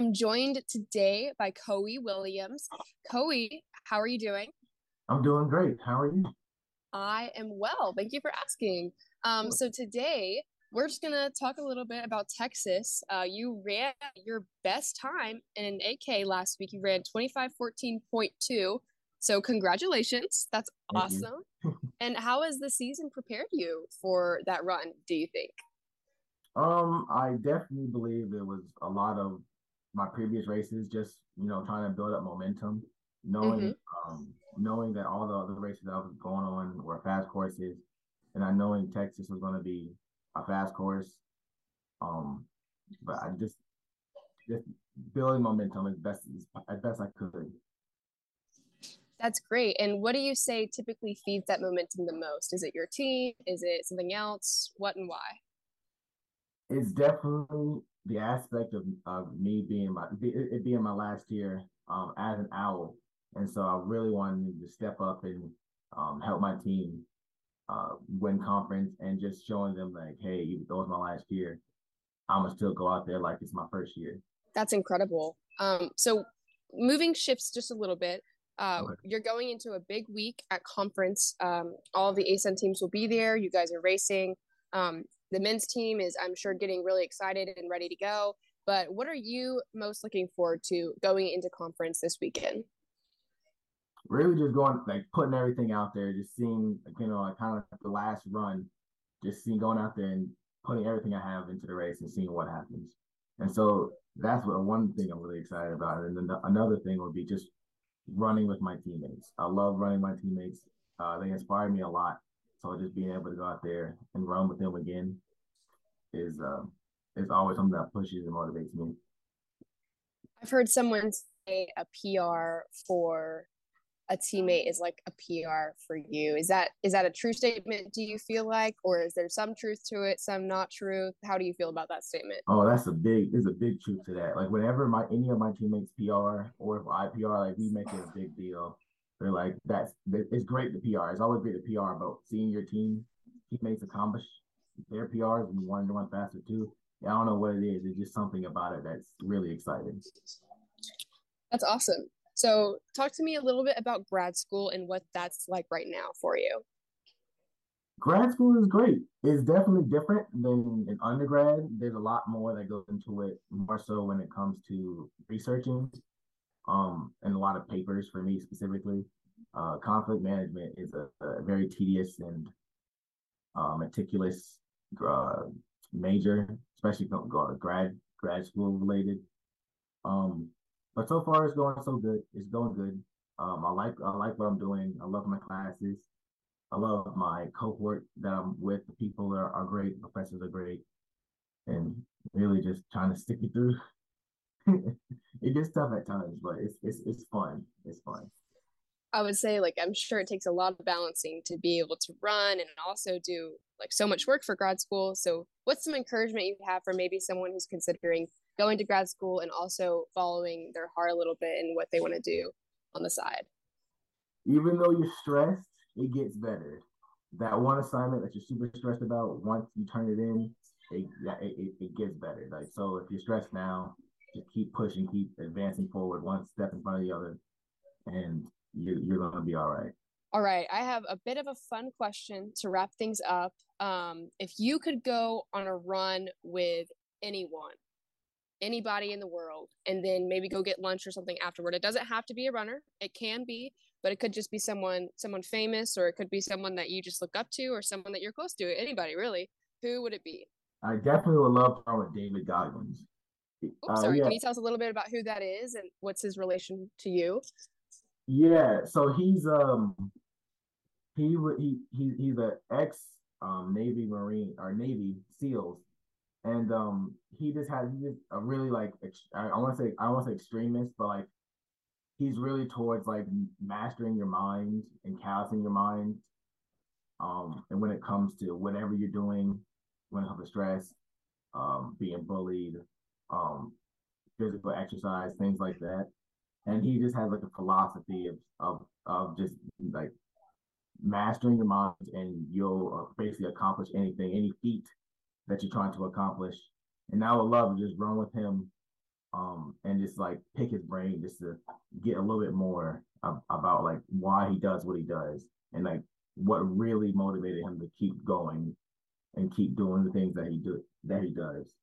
I'm joined today by Coe Williams. Coe, how are you doing? I'm doing great. How are you? I am well. Thank you for asking. Um, so today we're just gonna talk a little bit about Texas. Uh, you ran your best time in an 8K last week. You ran 2514.2. So congratulations. That's Thank awesome. and how has the season prepared you for that run, do you think? Um, I definitely believe it was a lot of my previous races, just you know, trying to build up momentum, knowing Mm-hmm. um knowing that all the other races that I was going on were fast courses, and I knowing Texas was going to be a fast course. Um, but I just just building momentum as best as, as best I could. That's great. And what do you say typically feeds that momentum the most? Is it your team? Is it something else? What and why? It's definitely the aspect of, of me being my it being my last year um as an owl, and so I really wanted to step up and um help my team uh win conference and just showing them like, hey, even though it's my last year, I'm gonna still go out there like it's my first year. That's incredible. Um, so moving shifts just a little bit. Uh, Okay. you're going into a big week at conference. Um, all of the ASUN teams will be there. You guys are racing. Um, the men's team is, I'm sure, getting really excited and ready to go. But what are you most looking forward to going into conference this weekend? Really just going like putting everything out there, just seeing you know like kind of the last run, just seeing going out there and putting everything I have into the race and seeing what happens. And so that's what one thing I'm really excited about. And then the, another thing would be just running with my teammates. I love running my teammates. Uh, they inspire me a lot. So just being able to go out there and run with them again is uh, is always something that pushes and motivates me. I've heard someone say a PR for a teammate is like a PR for you. Is that is that a true statement? Do you feel like, or is there some truth to it, some not truth? How do you feel about that statement? Oh, that's a big there's a big truth to that. Like whenever my any of my teammates PR or if I PR, like we make it a big deal. They're like that's it's great to PR. It's always great to PR, but seeing your team teammates accomplish their PRs and wanting to run faster too. I don't know what it is. It's just something about it that's really exciting. That's awesome. So, talk to me a little bit about grad school and what that's like right now for you. Grad school is great. It's definitely different than an undergrad. There's a lot more that goes into it, more so when it comes to researching, um, and a lot of papers for me specifically. Uh, conflict management is a, a very tedious and uh, meticulous uh, major, especially grad grad school related. Um, but so far it's going so good. It's going good. Um, I like I like what I'm doing. I love my classes. I love my cohort that I'm with. The people are, are great. The Professors are great, and really just trying to stick it through. it gets tough at times, but it's it's it's fun. It's fun. I would say, like, I'm sure it takes a lot of balancing to be able to run and also do like so much work for grad school. So, what's some encouragement you have for maybe someone who's considering going to grad school and also following their heart a little bit and what they want to do on the side? Even though you're stressed, it gets better. That one assignment that you're super stressed about, once you turn it in, it it, it, it gets better. Like so, if you're stressed now, just keep pushing, keep advancing forward, one step in front of the other, and you, you're gonna be all right. All right, I have a bit of a fun question to wrap things up. Um, if you could go on a run with anyone, anybody in the world, and then maybe go get lunch or something afterward, it doesn't have to be a runner. It can be, but it could just be someone someone famous, or it could be someone that you just look up to, or someone that you're close to. Anybody really? Who would it be? I definitely would love to run with David Goggins. Oops, Uh, sorry. yeah, Can you tell us a little bit about who that is and what's his relation to you? yeah. So he's um he he he he's a ex um Navy Marine or Navy SEALs, and um he just had he just a really like ex- I, I want to say I don't want to say extremist, but like he's really towards like mastering your mind and callousing your mind. Um, and when it comes to whatever you're doing, when it comes to stress, um, being bullied, um, physical exercise, things like that. And he just has like a philosophy of of of just like mastering your mind, and you'll uh, basically accomplish anything, any feat that you're trying to accomplish. And I would love to just run with him um, and just like pick his brain just to get a little bit more about like why he does what he does and like what really motivated him to keep going and keep doing the things that he do that he does.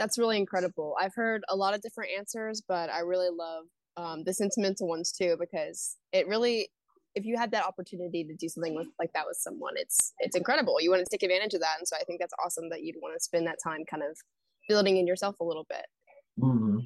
That's really incredible. I've heard a lot of different answers, but I really love um, the sentimental ones too because it really if you had that opportunity to do something with like that with someone it's it's incredible you want to take advantage of that and so i think that's awesome that you'd want to spend that time kind of building in yourself a little bit mm-hmm.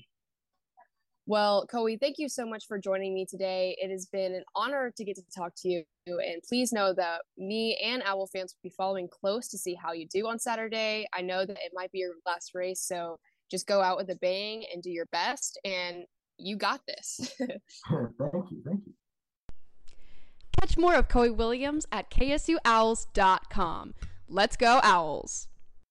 Well Koe, thank you so much for joining me today it has been an honor to get to talk to you and please know that me and owl fans will be following close to see how you do on saturday i know that it might be your last race so just go out with a bang and do your best and you got this thank you thank you Catch more of Koe Williams at ksuowls.com. Let's go, Owls!